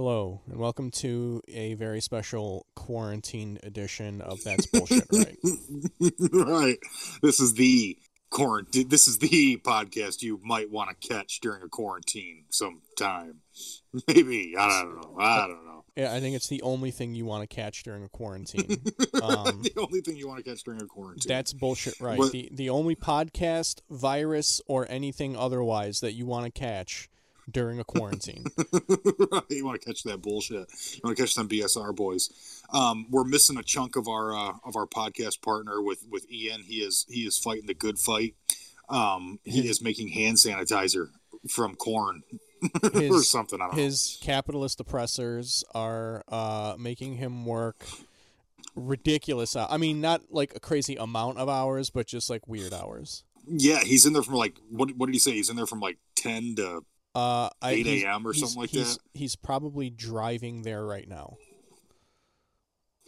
Hello, and welcome to a very special quarantine edition of That's Bullshit, right? right. This is the quarantine. This is the podcast you might want to catch during a quarantine sometime. Maybe I don't know. I don't know. Yeah, I think it's the only thing you want to catch during a quarantine. Um, the only thing you want to catch during a quarantine. that's bullshit, right? What- The the only podcast, virus, or anything otherwise that you want to catch during a quarantine. you want to catch that bullshit. You want to catch some BSR boys. Um, we're missing a chunk of our uh, of our podcast partner with with Ian. He is he is fighting the good fight. Um, he is making hand sanitizer from corn or something. I don't know. His capitalist oppressors are uh, making him work ridiculous. hou- I mean, not like a crazy amount of hours, but just like weird hours. Yeah, he's in there from like what? What did he say? He's in there from like ten to Uh, I, 8 a.m. or he's- something like he's, that? He's probably driving there right now.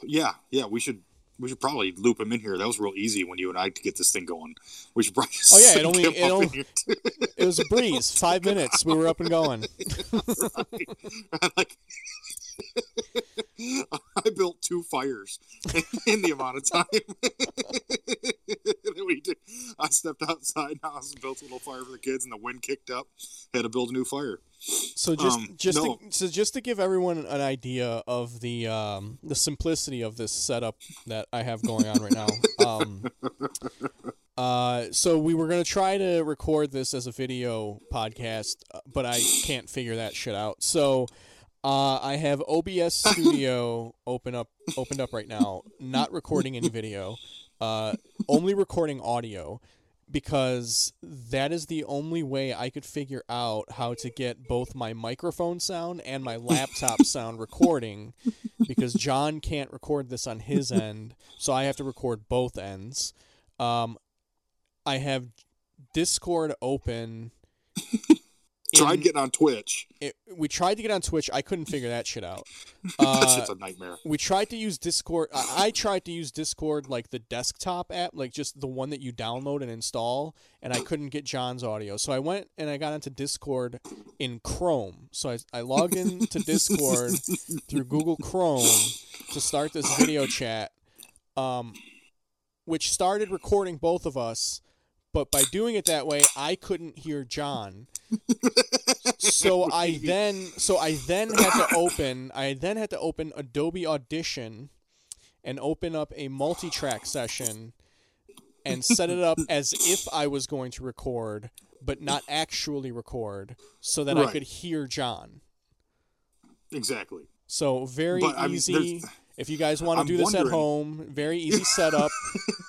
Yeah, yeah, we should we should probably loop him in here. That was real easy when you and I to get this thing going. We should probably. Oh, yeah, it only- it only- in here, too. It was a breeze. Five minutes. We were up and going. like, I built two fires in the amount of time that we did. I stepped outside house and built a little fire for the kids, and the wind kicked up. Had to build a new fire. So just Um, just no. to, so just to give everyone an idea of the um, the simplicity of this setup that I have going on right now. Um, uh, so we were gonna try to record this as a video podcast, uh, but I can't figure that shit out. So uh, I have OBS Studio open up opened up right now, not recording any video, uh, only recording audio because that is the only way I could figure out how to get both my microphone sound and my laptop sound recording because John can't record this on his end, so I have to record both ends. Um, I have Discord open. Tried in- getting on Twitch. it, we tried to get on Twitch. I couldn't figure that shit out. that Uh, shit's a nightmare. we tried to use Discord. I, I tried to use Discord like the desktop app, like just the one that you download and install, and I couldn't get John's audio. So I went and I got into Discord in Chrome. So I, I logged into Discord through Google Chrome to start this video chat, um, which started recording both of us. But by doing it that way, I couldn't hear John. So I then so I then had to open I then had to open Adobe Audition and open up a multi-track session and set it up as if I was going to record but not actually record so that I could hear John. Exactly. So very But, I mean, easy. if you guys want to I'm do this at home, very easy setup.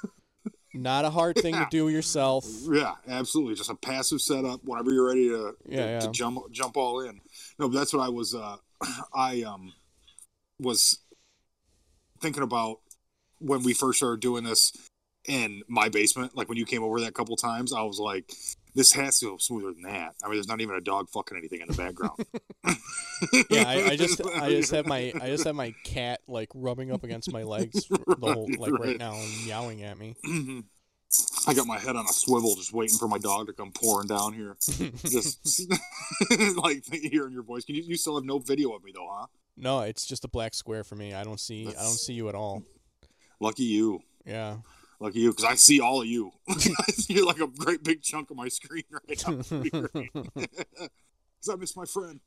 not a hard thing to do yourself. Yeah, absolutely. Just a passive setup. Whenever you're ready to, Yeah, to, to jump jump all in. No, but that's what I was. Uh, I um was thinking about when we first started doing this in my basement. Like when you came over that couple times, I was like, "This has to go smoother than that." I mean, there's not even a dog fucking anything in the background. Yeah, I, I just I just have my I just have my cat like rubbing up against my legs the whole like right right. now and meowing at me. I got my head on a swivel, just waiting for my dog to come pouring down here. Just like hearing your voice. Can you, you still have no video of me though, huh? No, it's just a black square for me. I don't see I don't see you at all. Lucky you. Yeah. Lucky you, because I see all of you. See like a great big chunk of my screen right now. Because I miss my friend.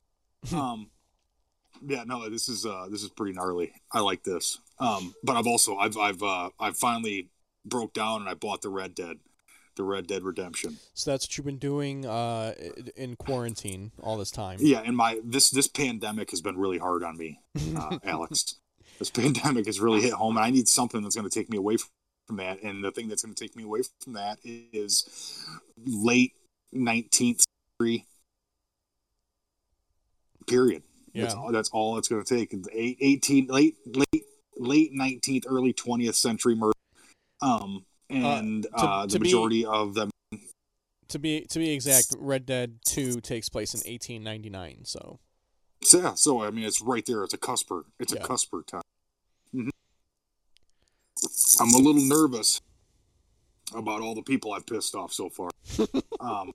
Um, yeah, no, this is uh, this is pretty gnarly. I like this. Um, but I've also I've I've uh, I've finally broke down and I bought the Red Dead, the Red Dead Redemption. So that's what you've been doing uh, in quarantine all this time. Yeah, and my this this pandemic has been really hard on me, uh, Alex. This pandemic has really hit home, and I need something that's going to take me away from that. And the thing that's going to take me away from that is late nineteenth century. Period. That's Yeah. all, that's all it's going to take. 18 late late late nineteenth, early twentieth century murder. Um, and to- uh, to the be- majority of them. To be to be exact, Red Dead Two takes place in 1899. So So, yeah, so I mean, it's right there. It's a cusper. It's Yeah. a cusper time. I'm a little nervous about all the people I've pissed off so far. um,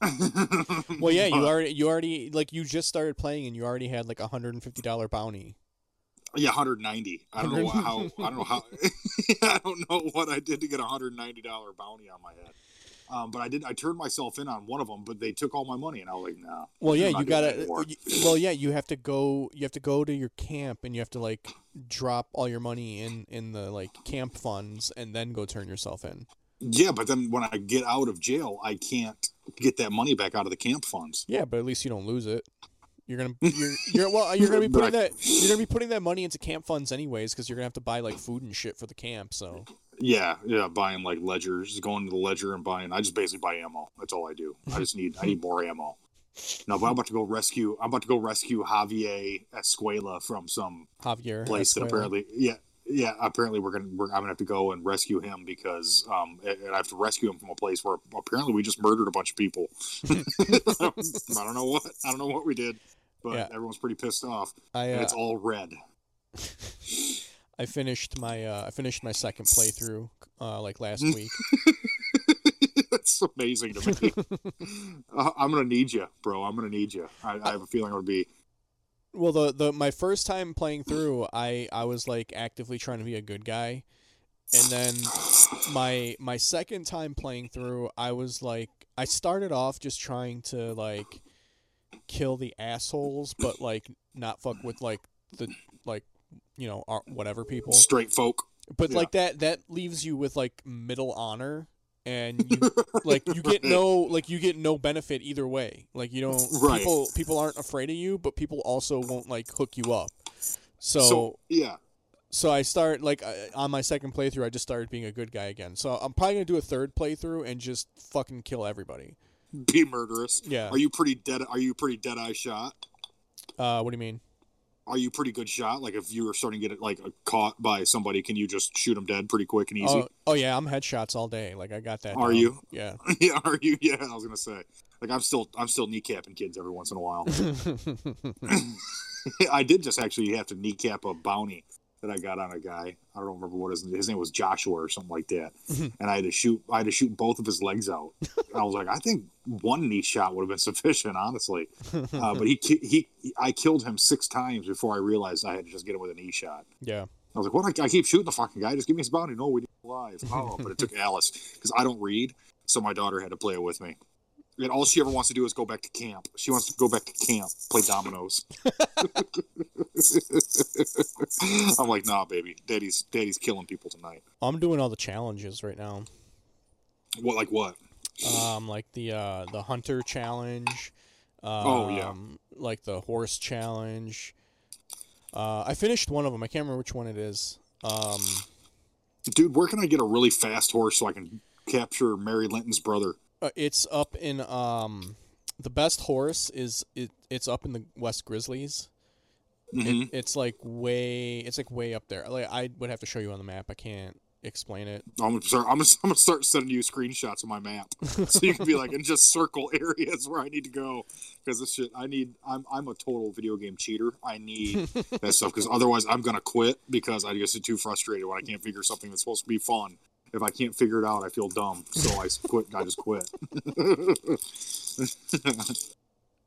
Well, yeah, you already you already like you just started playing and you already had like a hundred and fifty dollar bounty. Yeah, 190. I don't know how. I don't know how. I don't know what I did to get a 190 dollar bounty on my head. Um, but I did. I turned myself in on one of them, but they took all my money, and I was like, "Nah." Well, yeah, you gotta. Well, yeah, you have to go. You have to go to your camp and you have to like drop all your money in in the like camp funds and then go turn yourself in. Yeah, but then when I get out of jail, I can't get that money back out of the camp funds. Yeah, but at least you don't lose it. You're gonna you're, you're well you're gonna be putting that you're gonna be putting that money into camp funds anyways because you're gonna have to buy like food and shit for the camp. So Yeah, yeah, buying like ledgers, going to the ledger and buying. I just basically buy ammo. That's all I do. I just need. I need more ammo. No, but I'm about to go rescue. I'm about to go rescue Javier Escuela from some Javier, place that apparently yeah yeah apparently we're gonna we're, i'm gonna have to go and rescue him because um and and i have to rescue him from a place where apparently we just murdered a bunch of people i don't know what i don't know what we did but Yeah. everyone's pretty pissed off I and uh, it's all red I finished my uh, I finished my second playthrough uh, like last week. that's amazing to me. Uh, i'm gonna need you bro. I'm gonna need you i, I have a feeling i'm gonna be Well, the the my first time playing through, I I was like actively trying to be a good guy, and then my my second time playing through, I was like I started off just trying to like kill the assholes, but like not fuck with like the like you know whatever people. straight folk But Yeah. like that that leaves you with like middle honor and you like you get no like you get no benefit either way. Like you don't Right. people people aren't afraid of you, but people also won't like hook you up. So so so, I start like on my second playthrough I just started being a good guy again. So I'm probably going to do a third playthrough and just fucking kill everybody. be murderous Yeah. are you pretty dead are you pretty dead eye shot Uh what do you mean? Are you a pretty good shot? Like if you were starting to get like caught by somebody, can you just shoot them dead pretty quick and easy? Oh, oh yeah, I'm headshots all day. Like I got that. Are down. you? Yeah. yeah, are you? Yeah, I was gonna say. Like I'm still I'm still kneecapping kids every once in a while. I did just actually have to kneecap a bounty that I got on a guy. I don't remember what his his name was Joshua or something like that. and I had to shoot I had to shoot both of his legs out. I was like, I think one knee shot would have been sufficient, honestly. Uh, but he, he he I killed him six times before I realized I had to just get him with a knee shot. yeah. I was like, what? I, I keep shooting the fucking guy. Just give me his bounty. No, we need him alive. Oh, but it took Alice because I don't read, so my daughter had to play it with me. And all she ever wants to do is go back to camp. She wants to go back to camp, play dominoes. I'm like, nah, baby. Daddy's daddy's killing people tonight. I'm doing all the challenges right now. What? Like what? um, like the uh, the hunter challenge. Um, Oh, yeah. like the horse challenge. Uh, I finished one of them. I can't remember which one it is. Um, Dude, where can I get a really fast horse so I can capture Mary Linton's brother? Uh, it's up in um, the best horse is it. It's up in the West Grizzlies. hmm It, it's like way. It's like way up there. Like I would have to show you on the map. I can't explain it. I'm gonna start. I'm gonna, I'm gonna start sending you screenshots of my map, so you can be like, and just circle areas where I need to go. Because this shit, I need. I'm I'm a total video game cheater. I need that stuff because otherwise I'm gonna quit because I just get too frustrated when I can't figure something that's supposed to be fun. If I can't figure it out, I feel dumb. So I quit. I just quit.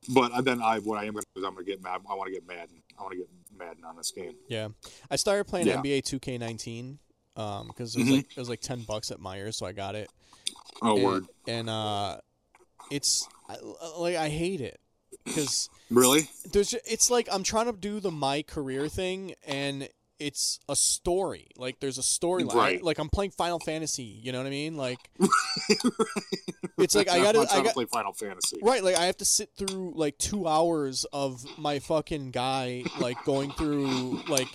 but then I, what I am gonna do is I'm gonna get mad. I want to get Madden. I want to get Madden on this game. Yeah, I started playing Yeah. NBA 2K19 um because it was Mhm. like it was like ten bucks at Meijer's, so I got it. Oh and, word, And uh, it's I, like I hate it because really? there's it's like I'm trying to do the my career thing and it's a story. Like there's a storyline. Right. Like I'm playing Final Fantasy. You know what I mean? Like it's like I gotta I to play Final Fantasy. right. Like I have to sit through like two hours of my fucking guy like going through like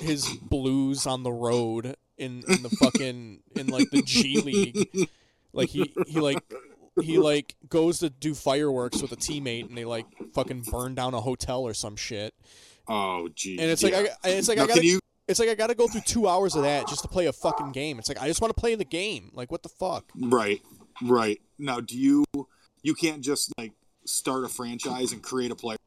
his blues on the road in in the fucking in like the G League. Like he he like he like goes to do fireworks with a teammate and they like fucking burn down a hotel or some shit. Oh, geez. And it's yeah. like I, it's like Now, I gotta, you... it's like I gotta go through two hours of that just to play a fucking game. It's like I just want to play the game. Like what the fuck? Right, right. Now, do you? You can't just like start a franchise and create a player.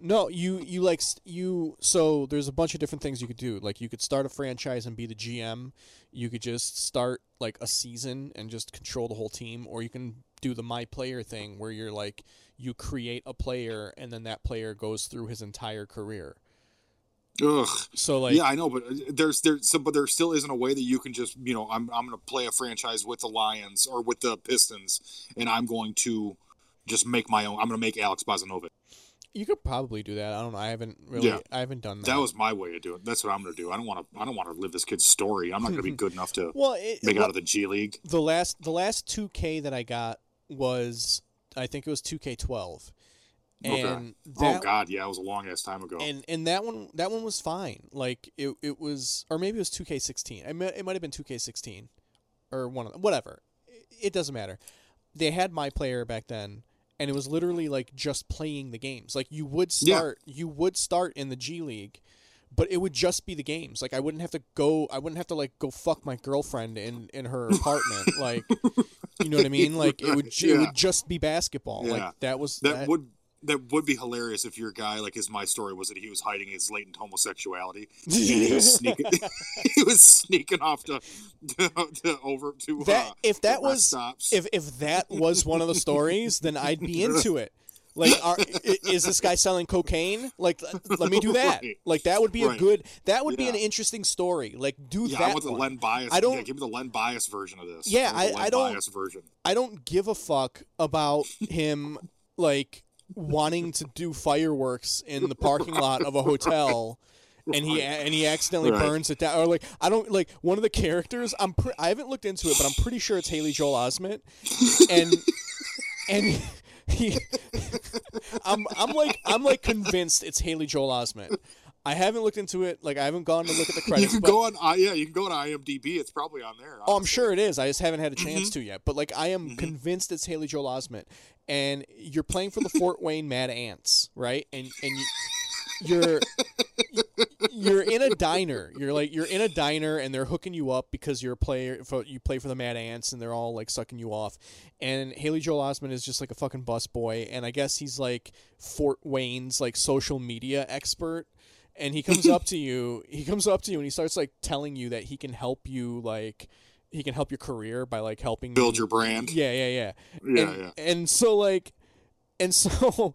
No, you you like you. So there's a bunch of different things you could do. Like you could start a franchise and be the GM. You could just start like a season and just control the whole team, or you can do the my player thing where you're like you create a player and then that player goes through his entire career. Ugh. So like yeah, I know, but uh, there's there's so, but there still isn't a way that you can just you know I'm I'm going to play a franchise with the Lions or with the Pistons, and I'm going to just make my own. I'm going to make Alex Bozanovic. you could probably do that. I don't know. I haven't really Yeah. I haven't done that. That was my way of doing. it. That's what I'm going to do. I don't want to. I don't want to live this kid's story. I'm not going to be good enough to well, it, make it out of the G League. the last the last 2K that I got was I think it was 2K12. Okay. And oh God, yeah, it was a long ass time ago. and and that one that one was fine. Like it it was or maybe it was 2K16. It might, it might have been 2K16 or one of them, whatever. It, it doesn't matter. They had my player back then and it was literally like just playing the games. Like you would Yeah. start you would start in the G League but it would just be the games. Like I wouldn't have to go. I wouldn't have to like go fuck my girlfriend in in her apartment. like, you know what I mean? Like it would. ju- It would just be basketball. Yeah. Like that was that would that would be hilarious if your guy, like his my story, was that he was hiding his latent homosexuality he was sneaking. he was sneaking off to, to, to over to That- uh, if that was- stops. if if that was one of the stories, then I'd be into it. Like, are, is this guy selling cocaine? Like, let me do that. Right. Like, that would be a good. That would be an interesting story. Like, do yeah, that. I want the one. Len Bias. I don't- yeah, give me the Len Bias version of this. Yeah, the I- I don't- Bias version. I don't give a fuck about him like wanting to do fireworks in the parking lot of a hotel and he and he accidentally Right. burns it down or like I don't like one of the characters I'm pre- I haven't looked into it but I'm pretty sure it's Haley Joel Osment and and he I'm I'm like I'm like convinced it's Haley Joel Osment. I haven't looked into it like I haven't gone to look at the credits. You can but go on. I yeah, you can go on IMDb. It's probably on there. Oh, I'm sure it is. I just haven't had a Mm-hmm. chance to yet. But like, I am convinced it's Haley Joel Osment, and you're playing for the Fort Wayne Mad Ants, right? And and you, you're you're in a diner. You're like you're in a diner, and they're hooking you up because you're a player. For, you play for the Mad Ants, and they're all like sucking you off. And Haley Joel Osment is just like a fucking bus boy, and I guess he's like Fort Wayne's like social media expert and he comes up to you he comes up to you and he starts like telling you that he can help you like he can help your career by like helping Build you- your brand. yeah yeah yeah Yeah, and, yeah. and so like and so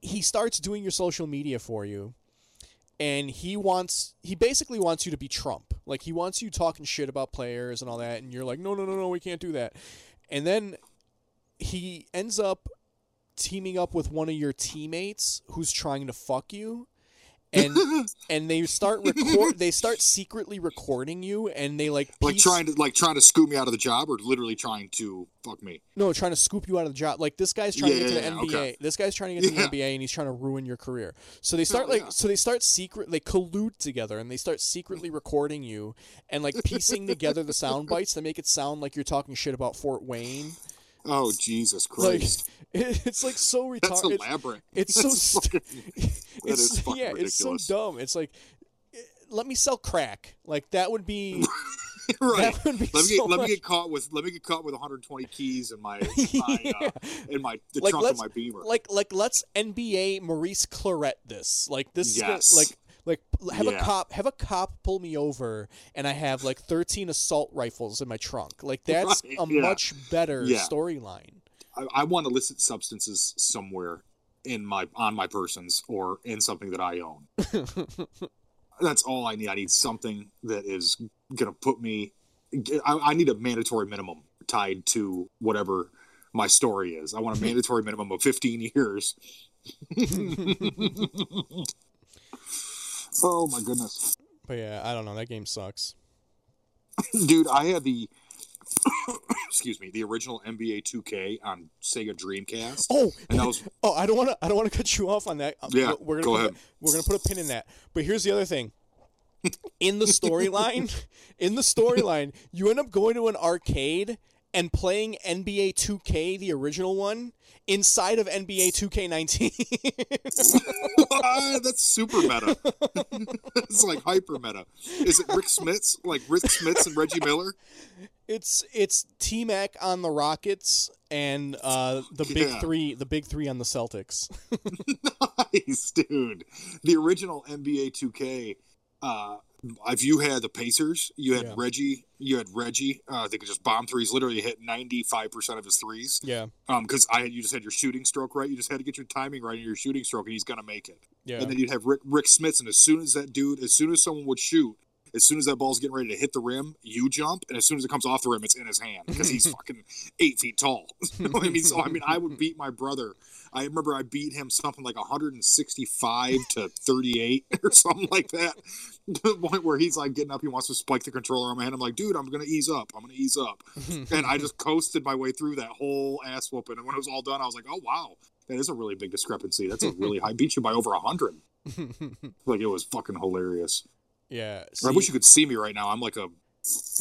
he starts doing your social media for you and he wants he basically wants you to be Trump. Like he wants you talking shit about players and all that and you're like no no no no we can't do that. And then he ends up teaming up with one of your teammates who's trying to fuck you and and they start record they start secretly recording you and they like Like trying to like trying to scoop me out of the job, or literally trying to fuck me. no trying to scoop you out of the job like this guy's trying to Yeah, get to the yeah, NBA okay. this guy's trying to get to Yeah. the NBA and he's trying to ruin your career so they start like yeah. so they start secret they collude together and they start secretly recording you and like piecing together the sound bites to make it sound like you're talking shit about Fort Wayne Oh Jesus Christ! it, it's like so retarded That's It's- elaborate. it's so st- fucking- that it's is fucking yeah, it's so dumb. It's like, eh, let me sell crack. Like that would be right. that would be Let me get, so let me get caught with let me get caught with 120 keys in my in my, Yeah. uh, in my the Like, trunk of my Beamer. like like let's NBA Maurice Clarett this. Like this Yes. is gonna, like like have a cop have a cop pull me over and I have like 13 assault rifles in my trunk. Like that's Right, a yeah. much better Yeah. storyline. I, I want illicit substances somewhere in my on my persons or in something that I own. That's all I need. I need something that is gonna put me. I, I need a mandatory minimum tied to whatever my story is. I want a mandatory minimum of 15 years. Oh my goodness, But yeah, I don't know. That game sucks. dude! I had the excuse me, the original NBA 2K on Sega Dreamcast, Oh, and that was Oh, I don't want to. I don't want to cut you off on that. Uh, Yeah, we're gonna go ahead. We're gonna put a pin in that. But here's the other thing. In the storyline, in the storyline, you end up going to an arcade and playing NBA 2K, the original one, inside of NBA 2K19. Ah, that's super meta. it's like hyper meta. Is it Rick Smits, Like Rick Smits and Reggie Miller? it's it's T Mac on the Rockets and uh, the big Yeah. three, the big three on the Celtics. nice, dude. The original NBA 2K, uh, if you had the Pacers, you had Yeah. Reggie, you had Reggie. Uh, they could just bomb threes. Literally hit ninety five percent of his threes. Yeah. Um, because I you just had your shooting stroke right. You just had to get your timing right in your shooting stroke, and he's gonna make it. Yeah. And then you'd have Rick Rick Smits, and as soon as that dude, as soon as someone would shoot, as soon as that ball's getting ready to hit the rim, you jump, and as soon as it comes off the rim, it's in his hand because he's fucking eight feet tall. you know I mean? So I mean, I would beat my brother. I remember I beat him something like 165 to 38 or something like that. To the point where he's like getting up, he wants to spike the controller on my hand. I'm like, dude, I'm gonna ease up. I'm gonna ease up. and I just coasted my way through that whole ass whooping. And when it was all done, I was like, oh wow, that is a really big discrepancy. That's a really high. Beat you by over a hundred. Like it was fucking hilarious. Yeah. I wish you could see me right now. I'm like a,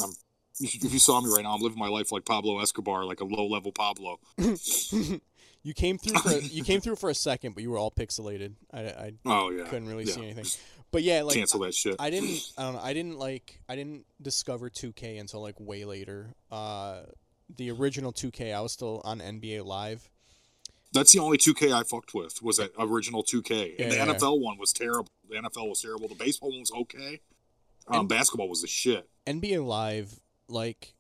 I'm. If you saw me right now, I'm living my life like Pablo Escobar, like a low level Pablo. you came through for you came through for a second, but you were all pixelated. I, I Oh yeah, couldn't really Yeah. see anything. But yeah, like cancel that shit. I didn't I don't know, I didn't like I didn't discover 2K until like way later. Uh the original 2K I was still on NBA Live. That's the only 2K I fucked with was that original 2K. And Yeah, the yeah. NFL one was terrible. The NFL was terrible. The baseball one was okay. Um, And- basketball was the shit. NBA Live like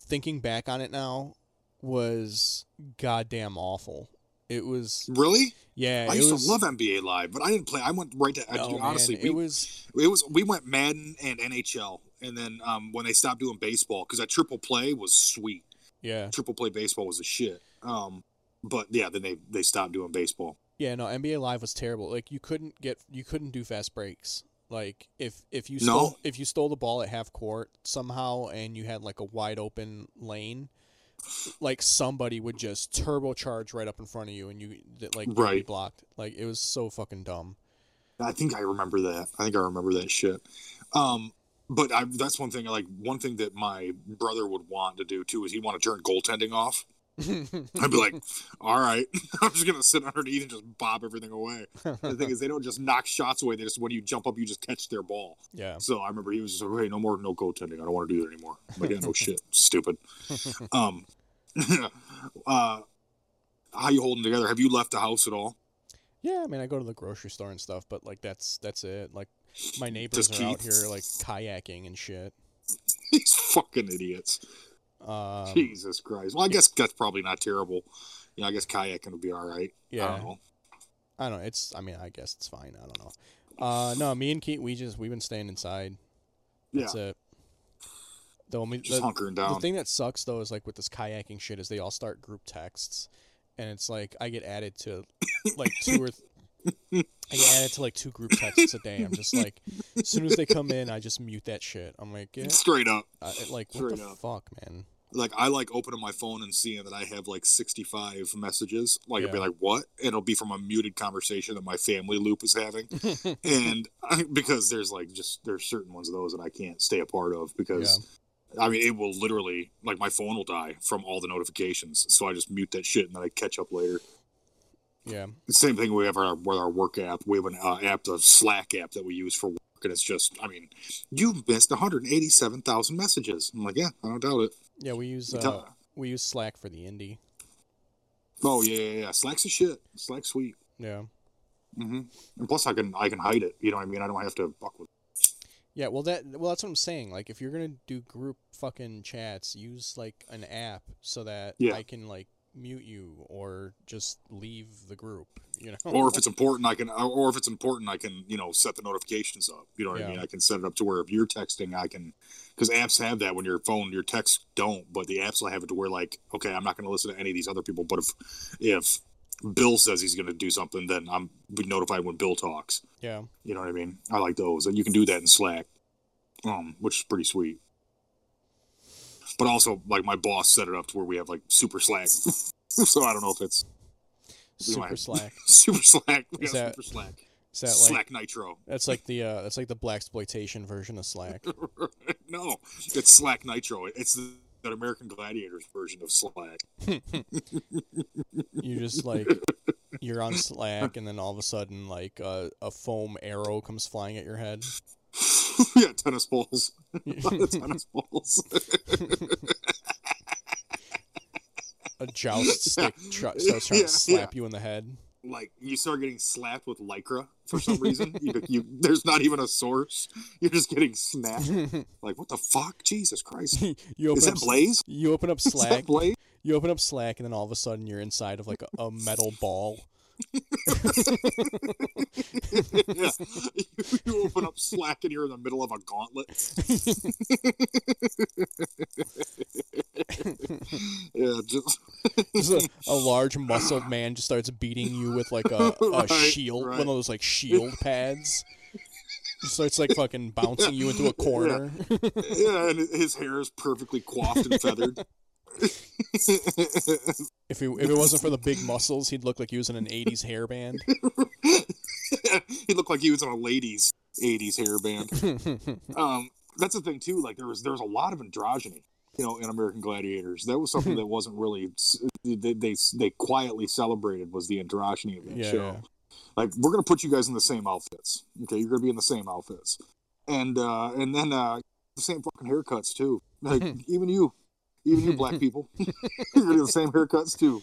thinking back on it now was goddamn awful. It was Really? yeah, I it used was to love NBA Live, but I didn't play. I went right to no, honestly. man, we, it was it was we went Madden and NHL, and then um, when they stopped doing baseball, because that triple play was sweet. yeah. Triple play baseball was the shit. Um, but yeah, then they they stopped doing baseball. Yeah, no, NBA Live was terrible. Like you couldn't get you couldn't do fast breaks. Like if if you No. stole if you stole the ball at half court somehow and you had like a wide open lane, like somebody would just turbocharge right up in front of you and you that like you'd be Right. blocked. Like it was so fucking dumb. I think I remember that. I think I remember that shit. Um, but I, that's one thing. Like one thing that my brother would want to do too is he want to turn goaltending off. I'd be like, all right, I'm just gonna sit underneath and just bob everything away. The thing is, they don't just knock shots away. They just when you jump up, you just catch their ball. yeah. So I remember he was just like, hey, no more, no goaltending. I don't want to do that anymore. I'm like, yeah, no shit, stupid. Um, uh, how you holding together? Have you left the house at all? Yeah, I mean I go to the grocery store and stuff, but like that's that's it. Like my neighbors Just are out here like kayaking and shit. These fucking idiots. Um, Jesus Christ. Well, I guess that's probably not terrible. Yeah, I guess kayaking would be all right. I Yeah. don't know. I don't know. It's. I mean, I guess it's fine. I don't know. Uh, no, me and Keith, we just we've been staying inside. Yeah, That's it. The only just the, hunkering the thing that sucks though is like with this kayaking shit is they all start group texts, and it's like I get added to like two or. Th- I get added to like two group texts a day. I'm just like, as soon as they come in, I just mute that shit. I'm like, yeah, Straight up. I, like what the up. fuck, man. Like I like opening my phone and seeing that I have like 65 messages. Like I'd be like, "What?" And It'll be from a muted conversation that my family loop is having, and I, because there's like just there's certain ones of those that I can't stay a part of because I mean it will literally like my phone will die from all the notifications. So I just mute that shit and then I catch up later. Yeah, same thing we have our with our work app. We have an uh, app, the Slack app that we use for work, and it's just, I mean, you've missed 187,000 messages. I'm like, yeah, I don't doubt it. Yeah. We use uh, we use Slack for the indie. Oh yeah, yeah, yeah. Slack's a shit. Slack's sweet. Yeah. Mm-hmm. And plus, I can I can hide it. You know what I mean? I don't have to fuck with. Yeah, well that well that's what I'm saying. Like if you're gonna do group fucking chats, use like an app so that Yeah. I can like mute you or just leave the group. You know. Or if it's important, I can. Or if it's important, I can you know set the notifications up. You know what Yeah. I mean? I can set it up to where if you're texting, I can because apps have that when your phone your texts don't, but the apps will have it to where like okay, I'm not going to listen to any of these other people, but if if Bill says he's going to do something, then I'm be notified when Bill talks. yeah. You know what I mean? I like those, and you can do that in Slack, um, which is pretty sweet. But also, like my boss set it up to where we have like super Slack, so I don't know if it's Super Slack. super Slack. We Is got that- super Slack. Is that like Slack Nitro. that's like the uh that's like the blaxploitation version of Slack. no, it's Slack Nitro. It's the, the American Gladiators version of Slack. You just like you're on Slack and then all of a sudden like a, a foam arrow comes flying at your head. yeah, tennis balls. tennis balls. A joust stick tr- starts trying Yeah, to slap you in the head. like you start getting slapped with lycra for some reason. you, you there's not even a source. You're just getting snapped. Like what the fuck? Jesus Christ! you open Is up that Blaze? you open up Slack. Blaze? You open up Slack, and then all of a sudden you're inside of like a, a metal ball. yeah. You, you open up Slack and you're in the middle of a gauntlet. yeah, just Just a, a large muscled man just starts beating you with like a, a Right, shield, right. one of those like shield pads. Just starts like fucking bouncing you into a corner. yeah, and his hair is perfectly coiffed and feathered. If he, if it wasn't for the big muscles, he'd look like he was in an '80s hairband. he looked like he was in a ladies' '80s hairband. um, that's the thing too. Like there was there was a lot of androgyny, you know, in American Gladiators. That was something that wasn't really they they, they quietly celebrated was the androgyny of that Yeah, show. Like we're gonna put you guys in the same outfits. Okay, you're gonna be in the same outfits, and uh, and then uh, the same fucking haircuts too. Like even you, even you black people, you're gonna do the same haircuts too.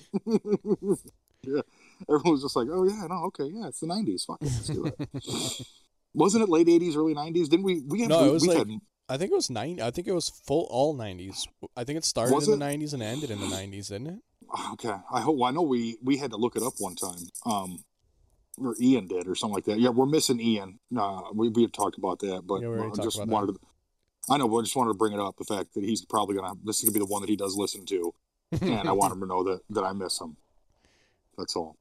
yeah, everyone was just like, oh yeah, no, okay, yeah, it's the '90s. Fuck it, let's do it. Wasn't it late '80s, early '90s? Didn't we? We had, No, we, it was like- had I think it was nine. I think it was full all '90s. I think it started Was in the '90s and ended in the '90s, didn't it? Okay, I hope. Well, I know we we had to look it up one time. Um, or Ian did, or something like that. Yeah, we're missing Ian. Uh, we we had talked about that, but Yeah, I just that. wanted. To, I know, but I just wanted to bring it up. The fact that he's probably gonna. This is gonna be the one that he does listen to, and I want him to know that that I miss him. That's all.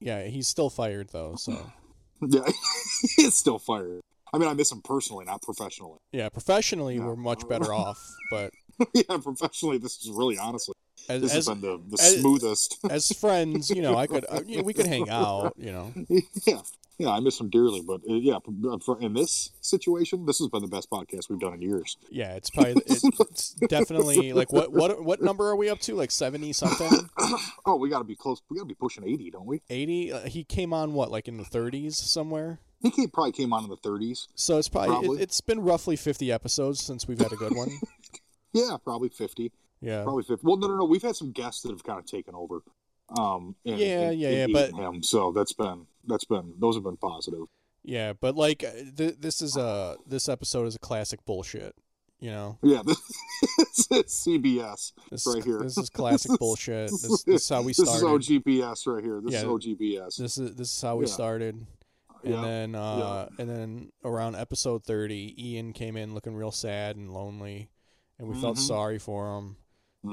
Yeah, he's still fired though. So Yeah, he's still fired. I mean, I miss him personally, not professionally. yeah, professionally we're much better off, but yeah, professionally, this is really honestly, as this as, has been the, the as- smoothest. as friends, you know, I could uh, you know, we could hang out, you know. yeah, yeah, I miss him dearly, but uh, yeah, for, in this situation, this has been the best podcast we've done in years. Yeah, it's probably it, it's definitely like what what what number are we up to? Like seventy something, Oh, we got to be close. We got to be pushing eighty, don't we? eighty. Uh, he came on what like in the thirties somewhere. He came, probably came on in the thirties. So it's probably, Probably. It, it's been roughly fifty episodes since we've had a good one. Yeah, probably fifty. Yeah. Probably fifty. Well, no, no, no. We've had some guests that have kind of taken over. Um, and, Yeah, and- yeah, and yeah, but- him. So that's been that's been those have been positive. Yeah, but like th- this is a this episode is a classic bullshit. You know, Yeah, this is CBS. this Right is, here. this is classic bullshit. This, this is how we started. This is. OGBS right here. This is Yeah. OGBS. This is this is how we Yeah. started. And Yeah, then uh and then around episode 30, Ian came in looking real sad and lonely and we felt Mhm. sorry for him.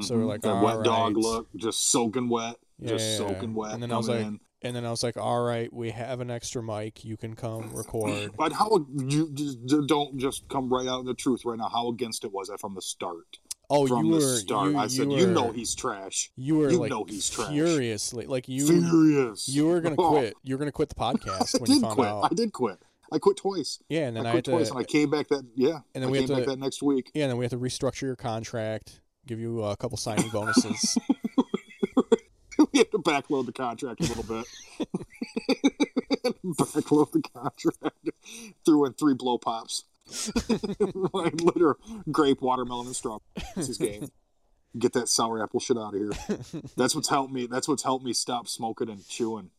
So we're Mhm. like, that wet dog look, just soaking wet, Yeah, just yeah, yeah. soaking wet. And then I was like- in. And then I was like, "All right, we have an extra mic. You can come record." But how you just don't just come right out in the truth right now? How against it was I from the start? Oh, from you the were start, you, I said, you, you know he's trash. you were you like know he's trash. furiously like you Furious. you were going to Oh, quit. You were going to quit the podcast I when you did found quit. out. I did quit. I quit twice. Yeah, and then I I, quit had to twice, and I came back that yeah. And then I we came had back to- that next week. Yeah, and then we have to restructure your contract, give you a couple signing bonuses. we had to backload the contract a little bit. backload the contract. Threw in three blow pops. like literal grape, watermelon, and strawberry. That's his game. Get that sour apple shit out of here. That's what's helped me. That's what's helped me stop smoking and chewing.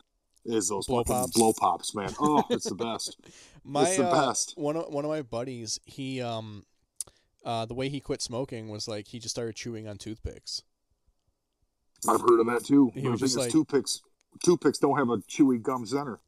Is those Blow pops. blow pops, man? Oh, it's the best. My It's the uh, best. one of one of my buddies, he um uh the way he quit smoking was like he just started chewing on toothpicks. I've heard of that too. He was just like- toothpicks. Toothpicks don't have a chewy gum center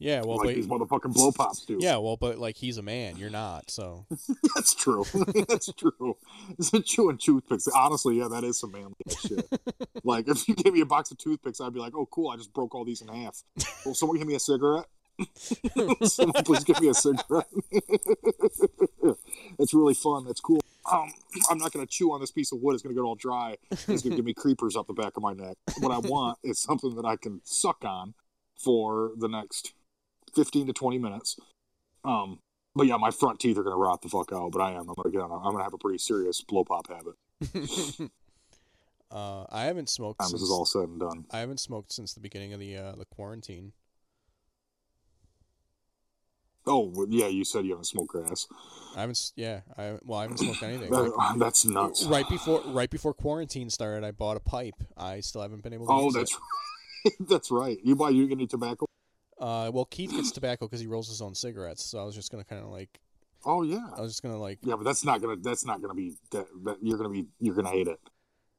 Yeah, well, like but these motherfucking blow pops do. yeah, well, but like he's a man, you're not. So That's true. That's true. It's a chewing toothpicks. Honestly, yeah, that is some manly shit. like if you gave me a box of toothpicks, I'd be like, "Oh, cool! I just broke all these in half." Will someone give me a cigarette? someone please give me a cigarette. That's really fun. That's cool. Um, I'm not going to chew on this piece of wood. It's going to get all dry. It's going to give me creepers up the back of my neck. What I want is something that I can suck on for the next 15 to 20 minutes. Um, but yeah, my front teeth are gonna rot the fuck out. But I am. I'm gonna get on. I'm gonna have a pretty serious blow pop habit. uh I haven't smoked since this is all said and done. I haven't smoked since the beginning of the uh the quarantine. Oh yeah, you said you haven't smoked grass. I haven't yeah, I well, I haven't smoked anything. That- Like, that's nuts. right before right before quarantine started, I bought a pipe. I still haven't been able to Oh, that's it. That's right. You buy you get any tobacco? Uh, well, Keith gets tobacco because he rolls his own cigarettes. So I was just gonna kind of like, Oh yeah. I was just gonna like, Yeah, but that's not gonna. That's not gonna be. That, that you're gonna be. You're gonna hate it.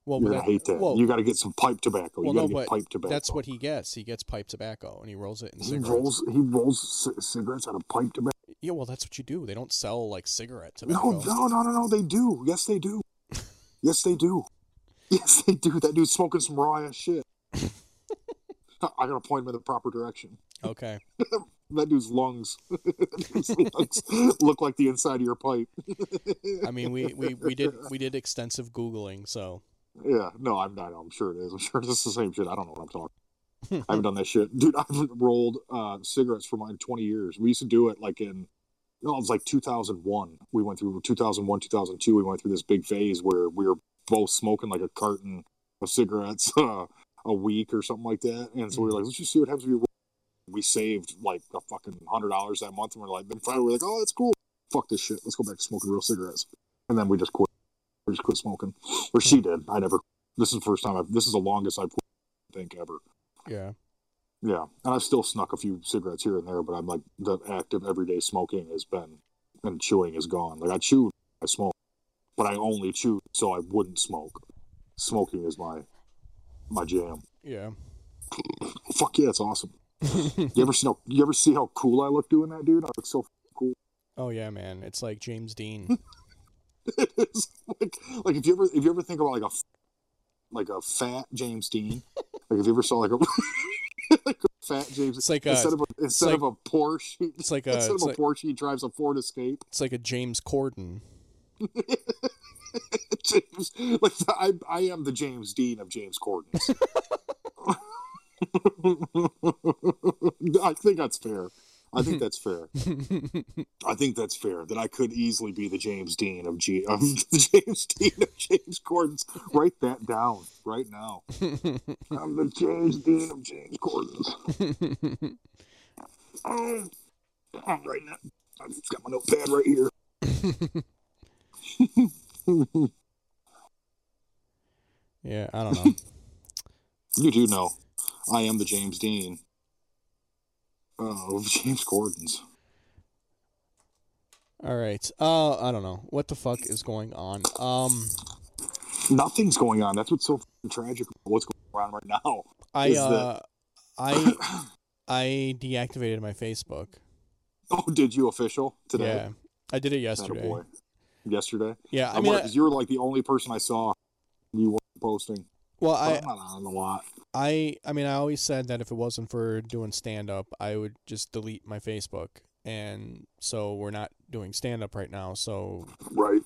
well, You're gonna that- hate that. well, you got to get some pipe tobacco. well, you got no, to but get pipe tobacco. that's what he gets. He gets pipe tobacco and he rolls it in he cigarettes. rolls. He rolls c- cigarettes out of pipe tobacco. Yeah, well, that's what you do. They don't sell like cigarette tobacco. No, no, no, no, no. They do. Yes, they do. yes, they do. Yes, they do. That dude's smoking some raw ass shit. I gotta point him in the proper direction. Okay. That dude's lungs, dude's lungs look like the inside of your pipe. I mean, we, we, we did we did extensive googling, so Yeah, no, I'm not. I'm sure it is. I'm sure it's the same shit. I don't know what I'm talking. I haven't done that shit, dude. I've rolled uh, cigarettes for mine 20 years. We used to do it like in, no, it was like 2001. We went through 2001, 2002. We went through this big phase where we were both smoking like a carton of cigarettes uh, a week or something like that. And so we were mm-hmm. like, let's just see what happens if you. We saved like a fucking hundred dollars that month, and we're like, then finally we're like, oh, that's cool. Fuck this shit. Let's go back to smoking real cigarettes. And then we just quit. We just quit smoking. Or she did. I never. This is the first time. I've, this is the longest I've quit, I think ever. yeah. Yeah, and I've still snuck a few cigarettes here and there, but I'm like the active everyday smoking has been, and chewing is gone. Like I chew, I smoke, but I only chew so I wouldn't smoke. Smoking is my, my jam. Yeah. Fuck yeah, it's awesome. You ever see how you ever see how cool I look doing that, dude? I look so cool. Oh yeah, man. It's like James Dean. it is like like if you ever if you ever think about like a like a fat James Dean, like if you ever saw like a like a fat James It's like a instead of a instead like- of a Porsche, it's like a instead it's of a like, Porsche, he drives a Ford Escape. it's like a James Corden. James, like I, I am the James Dean of James Corden. I think that's fair. I think that's fair. I think that's fair. That I could easily be the James Dean of G of the James Dean of James Corden's. Write that down right now. I'm the James Dean of James Corden's. Oh, I'm writing that. I've got my notepad right here. yeah, I don't know. You do know, I am the James Dean of James Corden's. All right. Uh, I don't know. What the fuck is going on? Um, Nothing's going on. That's what's so tragic. about What's going on right now? I uh, I I deactivated my Facebook. Oh, did you official today? Yeah, I did it yesterday. Yesterday. Yeah, I mean, because you were like the only person I saw you weren't posting. well, I, am not on a lot. I I mean, I always said that if it wasn't for doing stand up, I would just delete my Facebook. And so we're not doing stand up right now. So Right.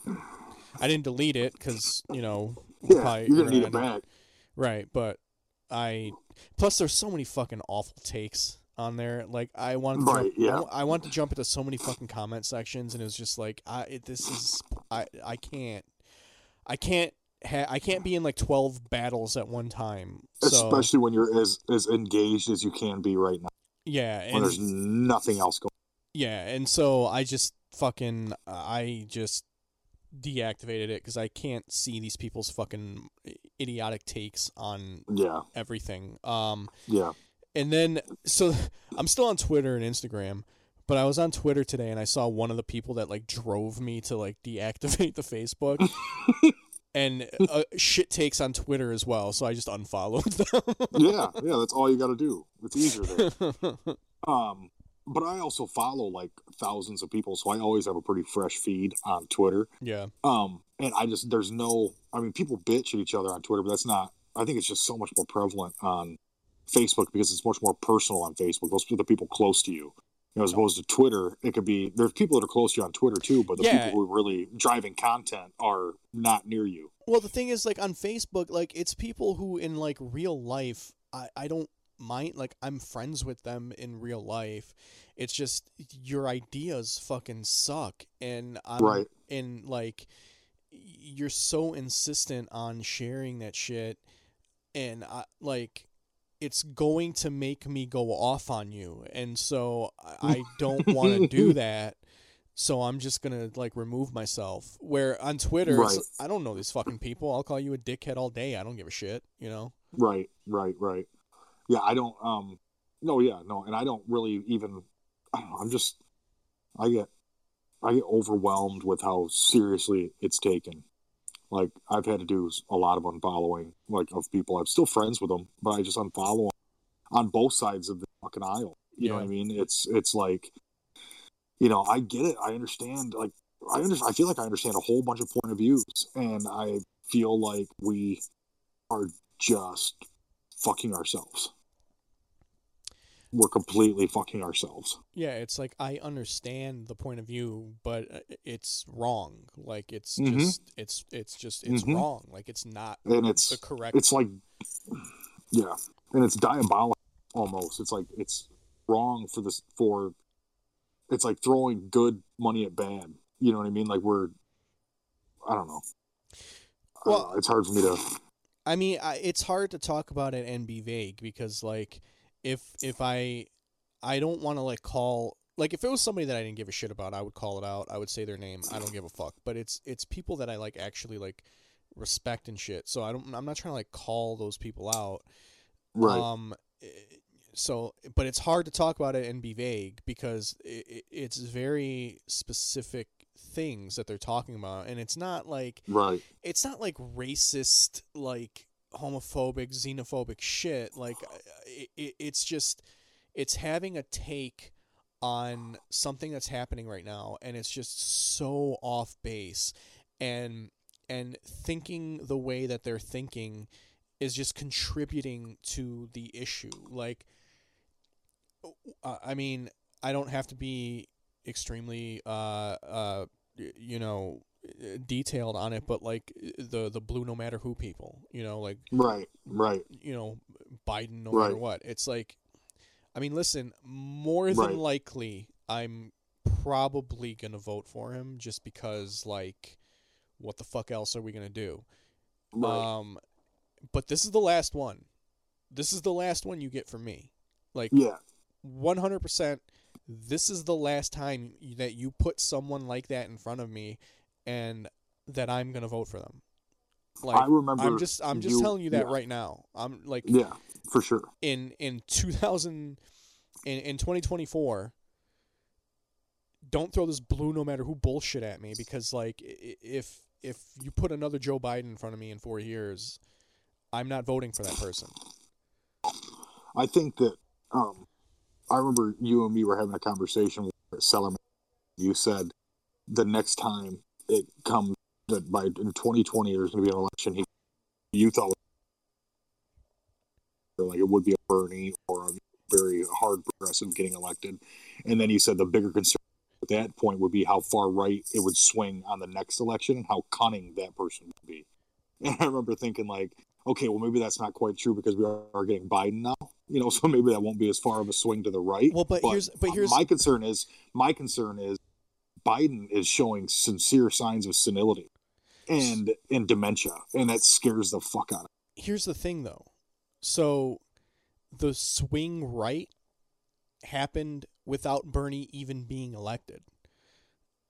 I didn't delete it because you know Yeah, probably you're gonna need it back. Right, but I plus there's so many fucking awful takes on there. Like I wanted to Right, jump, yeah. I, I want to jump into so many fucking comment sections, and it's just like I it, this is I I can't I can't ha- I can't be in like twelve battles at one time. So Especially when you're as as engaged as you can be right now. yeah, When and there's nothing else going. yeah, and so I just fucking I just deactivated it because I can't see these people's fucking idiotic takes on Yeah. everything. Um. Yeah. And then, so I'm still on Twitter and Instagram, but I was on Twitter today and I saw one of the people that like drove me to like deactivate the Facebook. and uh, shit takes on Twitter as well, so I just unfollowed them. Yeah. Yeah. That's all you got to do. It's easier there. Um, but I also follow like thousands of people, so I always have a pretty fresh feed on Twitter. yeah, Um, and I just there's no, I mean, people bitch at each other on Twitter, but that's not. I think it's just so much more prevalent on Facebook because it's much more personal on Facebook. Those are the people close to you. You know, as opposed to Twitter, it could be there's people that are close to you on Twitter too, but the Yeah. people who are really driving content are not near you. Well, the thing is, like on Facebook, like it's people who in like real life, I I don't mind. Like I'm friends with them in real life. It's just your ideas fucking suck, and I'm Right. and like you're so insistent on sharing that shit, and I like it's going to make me go off on you, and so I, don't want to do that so I'm just gonna like remove myself. Where on Twitter, Right. I don't know these fucking people. I'll call you a dickhead all day. I don't give a shit. You know. Right, right, right. yeah, I don't. Um, no, yeah, no, and I don't really even. I don't know. I'm just. I get. I get overwhelmed with how seriously it's taken. Like I've had to do a lot of unfollowing, like of people. I'm still friends with them, but I just unfollow them on both sides of the fucking aisle. You know what I mean? It's it's like, you know, I get it. I understand. Like I understand. I feel like I understand a whole bunch of point of views, and I feel like we are just fucking ourselves. We're completely fucking ourselves. Yeah, it's like I understand the point of view, but uh, it's wrong. Like it's Mhm. just it's it's just it's Mhm. wrong. Like it's not And it's the correct. it's like yeah and it's diabolical almost it's like it's wrong for this for it's like throwing good money at bad you know what i mean like we're i don't know Well- know. it's hard for me to I mean, I, it's hard to talk about it and be vague because like if if I I don't want to like call like if it was somebody that I didn't give a shit about, I would call it out. I would say their name. I don't give a fuck. But it's it's people that I like actually like respect and shit. So I don't I'm not trying to like call those people out. right Um, eh, so, but it's hard to talk about it and be vague because it, it's very specific things that they're talking about, and it's not like right it's not like racist, like homophobic, xenophobic shit. Like it, it, it's just it's having a take on something that's happening right now, and it's just so off base, and and thinking the way that they're thinking is just contributing to the issue. Like, uh, I mean, I don't have to be extremely, uh, uh, you know, uh, detailed on it, but like the the blue no matter who people, you know, like right right you know, Biden no matter Right. what. It's like, I mean, listen, more than Right. likely, I'm probably gonna vote for him just because, like, what the fuck else are we gonna do? right Um, but this is the last one. This is the last one you get from me. Like yeah 100%. This is the last time that you put someone like that in front of me, and that I'm gonna vote for them. Like i remember I'm just I'm just you- telling you that yeah. right now. I'm like yeah for sure in in 2000 in in 2024 don't throw this blue no matter who bullshit at me because like if if you put another Joe Biden in front of me in 4 years I'm not voting for that person. i think that um i remember you and me were having a conversation with Sellerman. you said the next time it comes that by in 2020 there's going to be an election he, you thought like it would be a Bernie or a very hard progressive getting elected. And then you said the bigger concern at that point would be how far right it would swing on the next election and how cunning that person would be. And i remember thinking like okay well maybe that's not quite true because we are, are getting biden now you know so maybe that won't be as far of a swing to the right. Well, but here's- but here's- my concern is my concern is Biden is showing sincere signs of senility and and dementia, and that scares the fuck out of me. Here's the thing though. So the swing right happened without Bernie even being elected.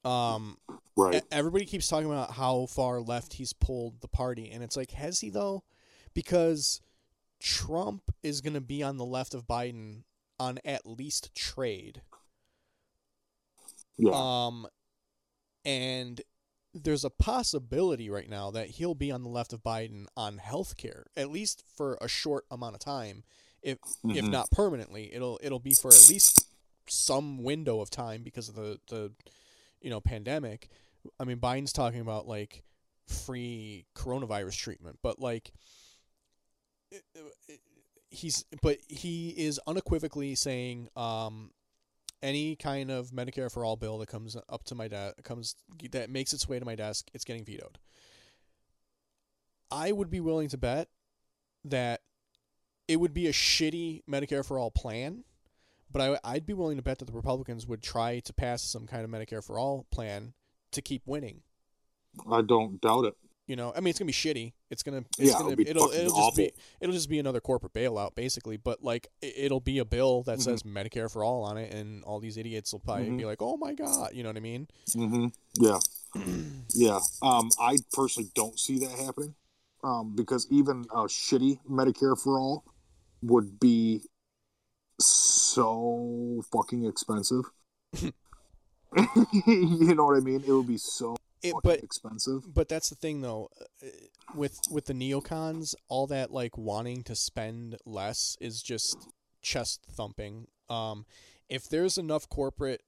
Um. Right? Everybody keeps talking about how far left he's pulled the party and it's like has he though because trump is going to be on the left of biden on at least trade yeah. um and there's a possibility right now that he'll be on the left of biden on healthcare at least for a short amount of time if if Mhm. not permanently it'll it'll be for at least some window of time because of the the you know pandemic i mean biden's talking about like free coronavirus treatment but like he's but he is unequivocally saying um any kind of medicare for all bill that comes up to my desk comes that makes its way to my desk it's getting vetoed i would be willing to bet that it would be a shitty medicare for all plan but I, I'd be willing to bet that the Republicans would try to pass some kind of Medicare for all plan to keep winning. I don't doubt it. You know, I mean, it's gonna be shitty. It's gonna, it's Yeah, gonna, it'll be it'll, it'll just be, it'll just be another corporate bailout, basically. But like, it- it'll be a bill that Mhm. says Medicare for all on it, and all these idiots will probably Mhm. be like, "Oh my god," you know what I mean? Mm-hmm. Yeah, yeah. Um, I personally don't see that happening, um, because even a shitty Medicare for all would be so fucking expensive. you know what I mean? It would be so It, but expensive. but that's the thing though, uh, with with the neocons, all that like wanting to spend less is just chest thumping. Um, if there's enough corporate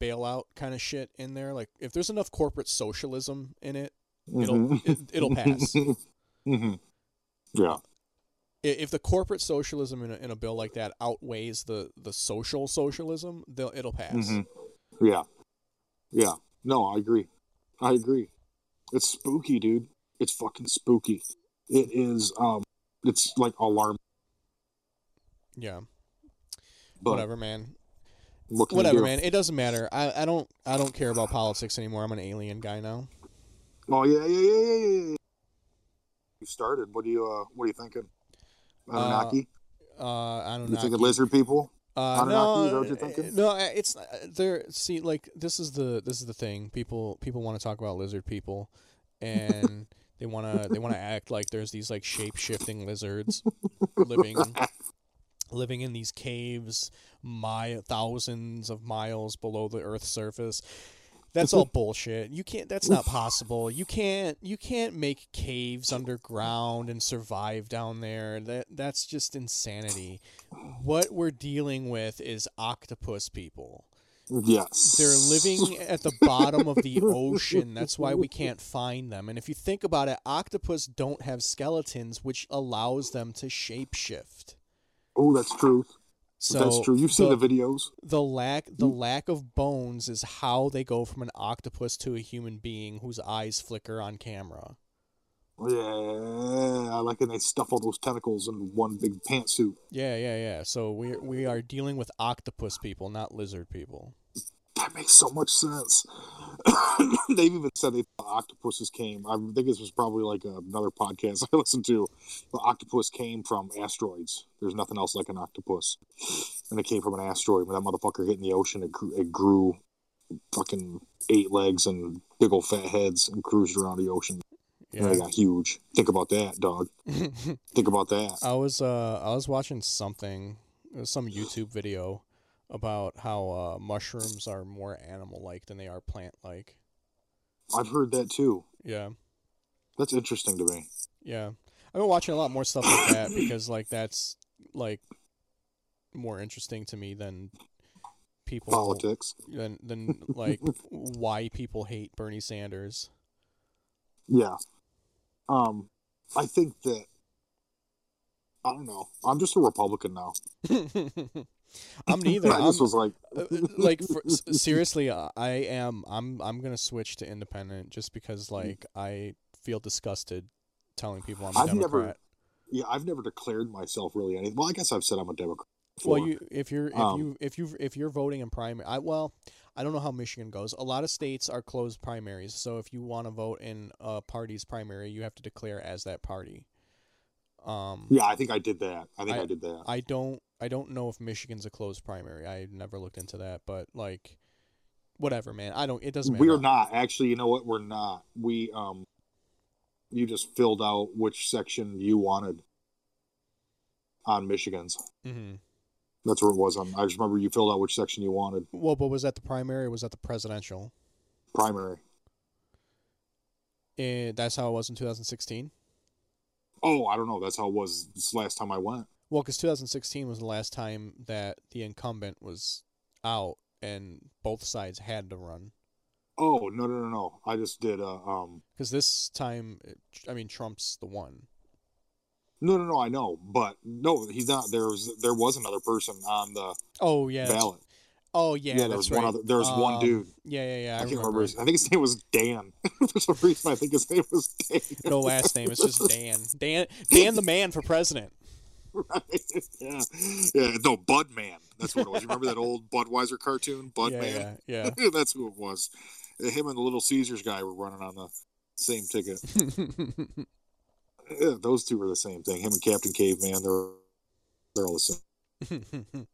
bailout kind of shit in there, like if there's enough corporate socialism in it, it'll Mhm. it, it'll pass. Mhm. Yeah. If the corporate socialism in a, in a bill like that outweighs the the social socialism, they'll it'll pass. Mhm. Yeah. Yeah. No, I agree. I agree. It's spooky, dude. It's fucking spooky. It is um it's like alarm Yeah, but whatever, man. what can you Whatever, man. It doesn't matter. I, I don't I don't care about politics anymore. I'm an alien guy now. Oh yeah, yeah, yeah, yeah, yeah. You started. What do you uh what are you thinking? Anunnaki? Uh, I don't you thinking lizard people? Uh, no, is what you're thinking? no, uh, it's uh, there. See, like this is the this is the thing. People people want to talk about lizard people, and they want to they want to act like there's these like shape shifting lizards living living in these caves, my thousands of miles below the Earth's surface. That's all bullshit. You can't. That's not possible. You can't. You can't make caves underground and survive down there. That that's just insanity. What we're dealing with is octopus people. Yes. They're living at the bottom of the ocean. That's why we can't find them. And if you think about it, octopus don't have skeletons, which allows them to shapeshift. Oh, that's true. So that's true. You've seen the, the videos. the lack the lack of bones is how they go from an octopus to a human being whose eyes flicker on camera. Yeah, I like when they stuff all those tentacles in one big pantsuit. Yeah, yeah, yeah. So we we are dealing with octopus people, not lizard people. That makes so much sense. They've even said they thought octopuses came. I think this was probably like another podcast I listened to. The octopus came from asteroids. There's nothing else like an octopus, and it came from an asteroid. When that motherfucker hit in the ocean, it grew, it grew fucking eight legs and big old fat heads and cruised around the ocean. And they Yeah. got huge. Think about that, dog. Think about that. I was uh I was watching something, it was some YouTube video about how uh, mushrooms are more animal like than they are plant like. I've heard that too. Yeah. That's interesting to me. Yeah. I've been watching a lot more stuff like that because like that's like more interesting to me than people Politics. than than like why people hate Bernie Sanders. Yeah. Um, I think that I don't know. I'm just a Republican now. I'm neither. I just was like, uh, like for, seriously, uh, I am. I'm. I'm gonna switch to independent just because like I feel disgusted telling people I'm a I've never- Democrat. yeah, I've never declared myself really anything. Well, I guess I've said I'm a Democrat. Before. Well, you if you're if Um, you if you if you're voting in primary, I well, I don't know how Michigan goes. A lot of states are closed primaries, so if you want to vote in a party's primary, you have to declare as that party. Um, yeah, I think I did that. I think I, I- did that. I don't I don't know if Michigan's a closed primary. I never looked into that, but like, whatever, man. I don't. It doesn't matter. We're not actually. You know what? We're not. We um, you just filled out which section you wanted on Michigan's. Mm-hmm. That's where it was on. I just remember you filled out which section you wanted. Well, but was that the primary or was that the presidential? Primary. And that's how it was in 2016. Oh, I don't know. That's how it was this last time I went. Well, because 2016 was the last time that the incumbent was out and both sides had to run. Oh no no no no! I just did. Uh, um, Because this time, I mean, Trump's the one. no no no. I know, but no, he's not. There was there was another person on the Oh yeah. ballot. Oh yeah. Yeah, there that's was right. one other. There was one Um, dude. Yeah, yeah, yeah. I, I, can't remember. His, I think his name was Dan. For some reason, I think his name was Dan. No last name. It's just Dan. Dan. Dan, the man for president. right? Yeah, yeah. No, Bud Man. That's what it was. You remember that old Budweiser cartoon, Bud yeah, Man? yeah, That's who it was. Him and the Little Caesars guy were running on the same ticket. yeah. Yeah, those two were the same thing. Him and Captain Caveman. They're they're all the same.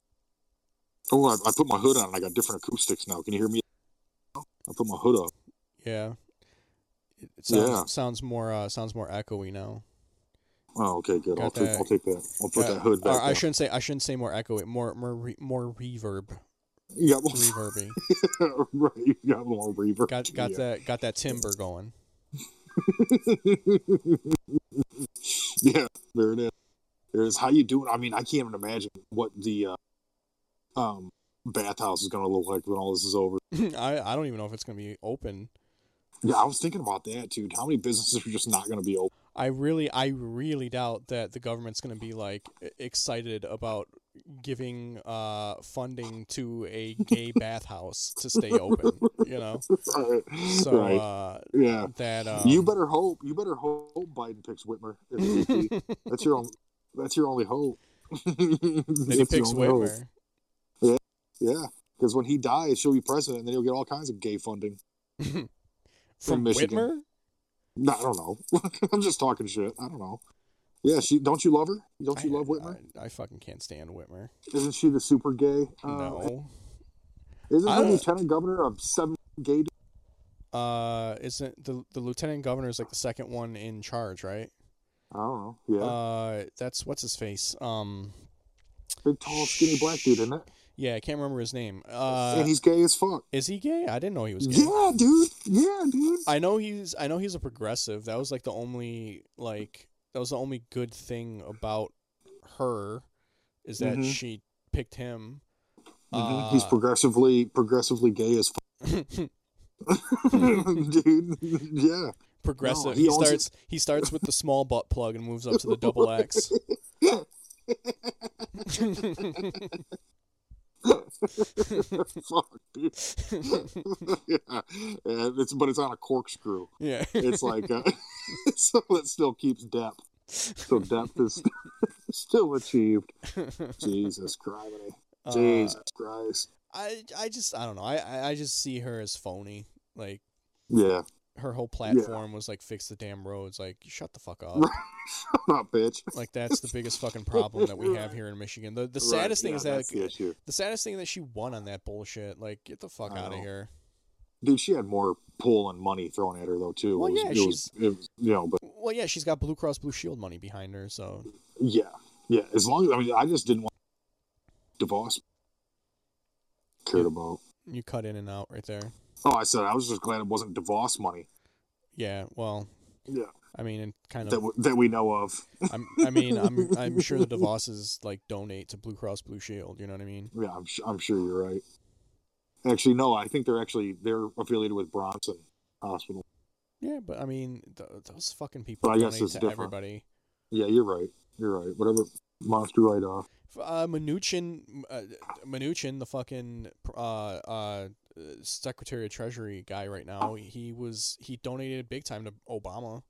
Oh, I, I put my hood on and I got different acoustics now. Can you hear me? I put my hood up. yeah. It sounds Yeah. sounds more uh, sounds more echoey now. Oh, okay, good. Got I'll take that- I'll take that. I'll put Got- that hood back. I shouldn't say I shouldn't say more echo. More more re- more reverb. Yeah, well, Reverby. right. You got more reverb. Got got yeah. that got that timber going. yeah, there it is. There it is. How you doing? I mean, I can't even imagine what the uh, um bathhouse is gonna look like when all this is over. I I don't even know if it's gonna be open. Yeah, I was thinking about that, dude. How many businesses are just not gonna be open? I really I really doubt that the government's gonna be like excited about giving uh funding to a gay bathhouse to stay open. You know, right. so Right. uh, yeah. that um, you better hope. You better hope Biden picks Whitmer. that's your only. That's your only hope. that he picks only hope. Yeah, because when he dies, she'll be president, and then he'll get all kinds of gay funding. From Michigan. Whitmer? No, I don't know. I'm just talking shit. I don't know. Yeah, she don't you love her? Don't you I- love Whitmer? I, I fucking can't stand Whitmer. Isn't she the super gay? Uh, no. Isn't the lieutenant governor of seven gay? Uh, isn't the the lieutenant governor is like the second one in charge, right? I don't know. Yeah, Uh, that's what's his face. Um, big, tall, skinny black dude, isn't it? Yeah, I can't remember his name. Uh, and he's gay as fuck. is he gay? I didn't know he was gay. Yeah, dude. Yeah, dude. I know he's I know he's a progressive. That was like the only like that was the only good thing about her is that Mhm. she picked him. Mhm. he's Uh, progressively, progressively gay as fuck, dude. yeah. progressive. he he owns starts he starts with the small butt plug and moves up to the double X. Fuck, dude. yeah. And it's but it's on a corkscrew. yeah. It's like uh, so it still keeps depth. So depth is still achieved. Jesus Christ. Uh, Jesus Christ. I I just I don't know. I I- I just see her as phony. Like Yeah. Her whole platform was like fix the damn roads. Like shut the fuck up. Shut up, bitch. Like that's the biggest fucking problem that we have here in Michigan. The the Right, saddest thing yeah, is that the the saddest thing that she won on that bullshit. Like get the fuck out of here. Dude, she had more pull and money thrown at her though too. Well, was, yeah, it was, was, you know, but Well, yeah, she's got Blue Cross Blue Shield money behind her, so yeah, yeah. As long as I mean, I just didn't want divorce cared about. you cut in and out right there. Oh, I said I was just glad it wasn't DeVos money. Yeah, well, Yeah, I mean, and kind that of. w- that we know of. I'm, I mean, I'm I'm sure the DeVosses like donate to Blue Cross Blue Shield. You know what I mean? Yeah, I'm I'm sure you're right. Actually, no, I think they're actually they're affiliated with Bronson Hospital. Yeah, but I mean, th- those fucking people But I guess donate it's to different. everybody. Yeah, you're right. You're right. Whatever monster right off. Uh, Mnuchin, uh, Mnuchin, the fucking uh, uh, Secretary of Treasury guy right now, he was he donated big time to Obama.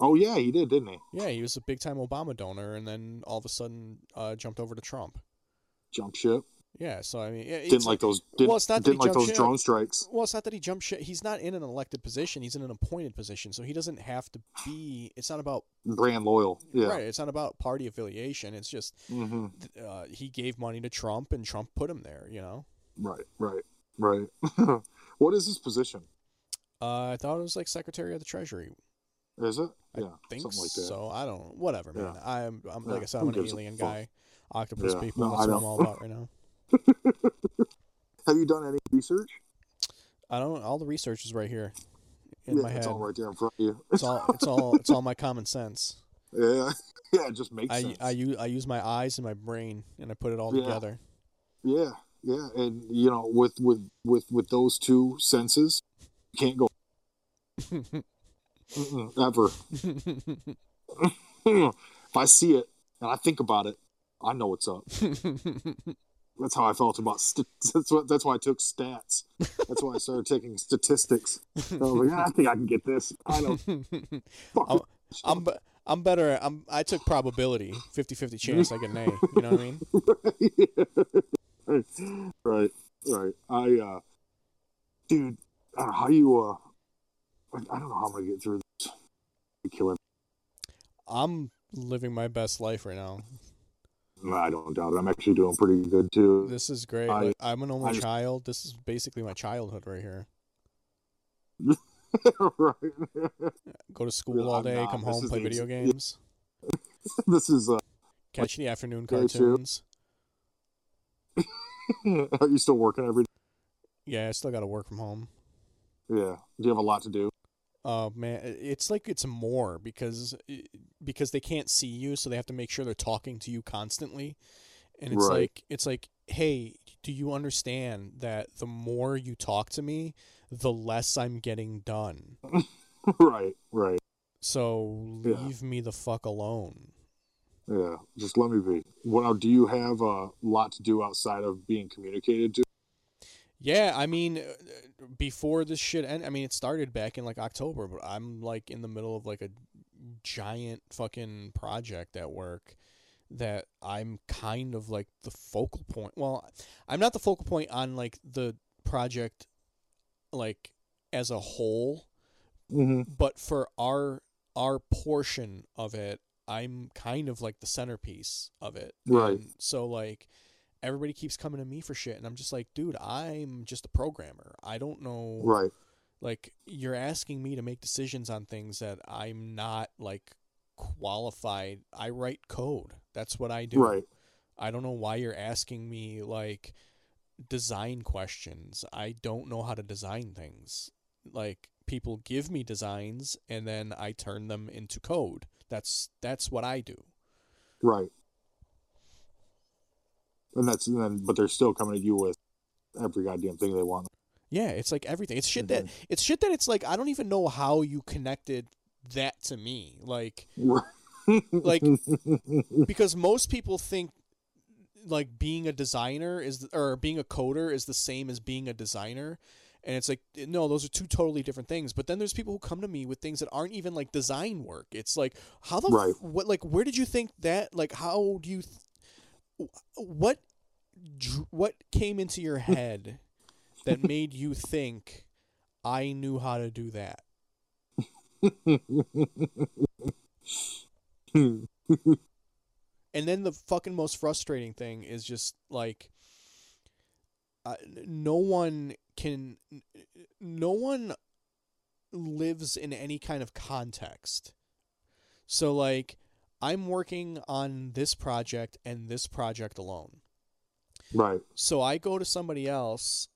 Oh yeah, he did, didn't he? Yeah, he was a big time Obama donor, and then all of a sudden uh, jumped over to Trump. Jump ship. Yeah, so I mean, it- Didn't it's like those. Didn't, well, it's not didn't like those drone strikes. Well, it's not that he jumped shit. He's not in an elected position. He's in an appointed position, so he doesn't have to be. It's not about Brand loyal. Yeah. right. It's not about party affiliation. It's just hmm uh, he gave money to Trump, and Trump put him there. You know. Right. Right. Right. what is his position? Uh, I thought it was like Secretary of the Treasury. Is it? I yeah. think something like that. so. I don't. Whatever, man. Yeah. I'm. I'm like Yeah, I said, who I'm an alien guy. Octopus Yeah. people. No, that's what I'm all about right now. Have you done any research? I don't. All the research is right here in yeah, my it's all right there in front of you. It's all. It's all. It's all my common sense. Yeah. Yeah. It just makes I, sense. I, use, I use my eyes and my brain and I put it all Yeah. together. Yeah, yeah, and you know, with with with with those two senses, you can't go ever. if I see it and I think about it, I know what's up. That's how I felt about. St- that's what. That's why I took stats. That's why I started taking statistics. I was like, "Ah, I think I can get this. I don't. Fuck I'm. I'm, I'm better. I'm, I took probability, 50-50 chance I get an A. You know what I mean? right, right. Right. I, uh, dude, I don't know how you, uh, I don't know how I'm gonna get through this. Killing. I'm living my best life right now. I don't doubt it. I'm actually doing pretty good too. This is great. I- Like, I'm an only child. This is basically my childhood right here. right. Go to school Really, all day, not. come This home, play video ex- games. this is. uh Catch the afternoon cartoons. Are you still working every? Yeah, I still got to work from home. Yeah. Do you have a lot to do? Oh man, it's like it's more because because they can't see you, so they have to make sure they're talking to you constantly. And it's Right. like it's like, hey, do you understand that the more you talk to me, the less I'm getting done. right. Right. So Yeah. leave me the fuck alone. Yeah. Just let me be. What? Do you have a lot to do outside of being communicated to? Yeah, I mean, uh, before this shit, and I mean, it started back in like October, but I'm like in the middle of like a giant fucking project at work that I'm kind of like the focal point. Well, I'm not the focal point on like the project, like as a whole, Mm-hmm. but for our our portion of it, I'm kind of like the centerpiece of it. Right. And so like everybody keeps coming to me for shit and I'm just like, dude, I'm just a programmer. I don't know Right. like you're asking me to make decisions on things that I'm not like qualified. I write code. That's what I do. Right. I don't know why you're asking me like design questions. I don't know how to design things. Like people give me designs and then I turn them into code. That's that's what I do. Right. And that's and then, but they're still coming at you with every goddamn thing they want. Yeah, it's like everything. It's shit Mhm. that it's shit that it's like I don't even know how you connected that to me. Like Like- because most people think like being a designer is or being a coder is the same as being a designer and it's like eh, no those are two totally different things. But then there's people who come to me with things that aren't even like design work. It's like how the Right. what like where did you think that like how do you th- what what came into your head that made you think I knew how to do that And then the fucking most frustrating thing is just like uh, no one can no one lives in any kind of context. So like I'm working on this project and this project alone. right. So I go to somebody else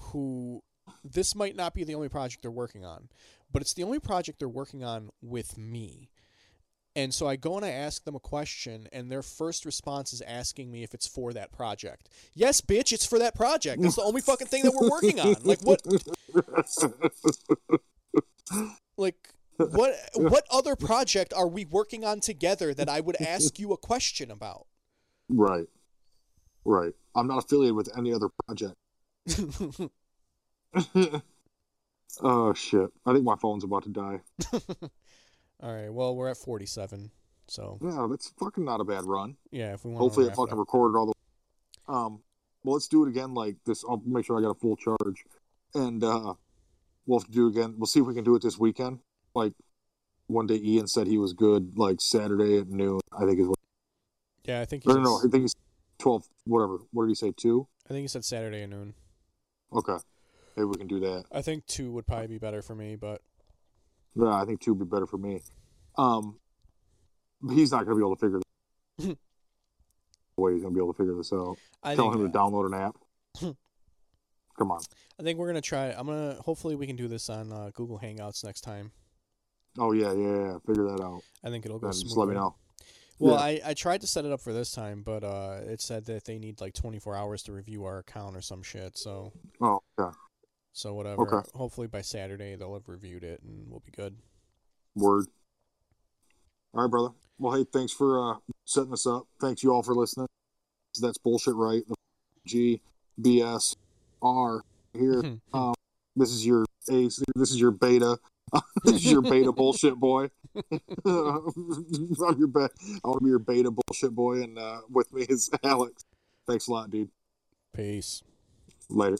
who this might not be the only project they're working on, but it's the only project they're working on with me. And so I go and I ask them a question, and their first response is asking me if it's for that project. Yes, bitch, it's for that project. That's the only fucking thing that we're working on. Like what? Like what? What other project are we working on together that I would ask you a question about? right. Right. I'm not affiliated with any other project. oh shit! I think my phone's about to die. All right. Well, we're at forty-seven, so Yeah, that's fucking not a bad run. yeah. If we want to Hopefully, it fucking recorded all the. Um, well, let's do it again. Like this, I'll make sure I got a full charge, and uh, we'll have to do it again. We'll see if we can do it this weekend. Like one day, Ian said he was good. Like Saturday at noon, I think is what. yeah, I think he no, no. I think he's twelve. Whatever. What did he say? Two. I think he said Saturday at noon. Okay. Maybe we can do that. I think two would probably be better for me, but Yeah, I think two would be better for me. Um, but he's not going to be able to figure. This way he's going to be able to figure this out. I Tell him to download an app. Come on. I think we're gonna try. I'm gonna hopefully we can do this on uh, Google Hangouts next time. Oh yeah, yeah, yeah. Figure that out. I think it'll go Then just let me know. Well, Yeah. I, I tried to set it up for this time, but uh, it said that they need like 24 hours to review our account or some shit. So Oh, okay. So whatever. Okay. Hopefully by Saturday they'll have reviewed it and we'll be good. Word. All right, brother. Well, hey, thanks for uh, setting us up. Thanks you all for listening. That's bullshit, right? G B S R here. Um, this is your ace. This is your beta. this is your beta bullshit boy. I'm your be- I want to be your beta bullshit boy, and uh, with me is Alex. Thanks a lot, dude. Peace. Later.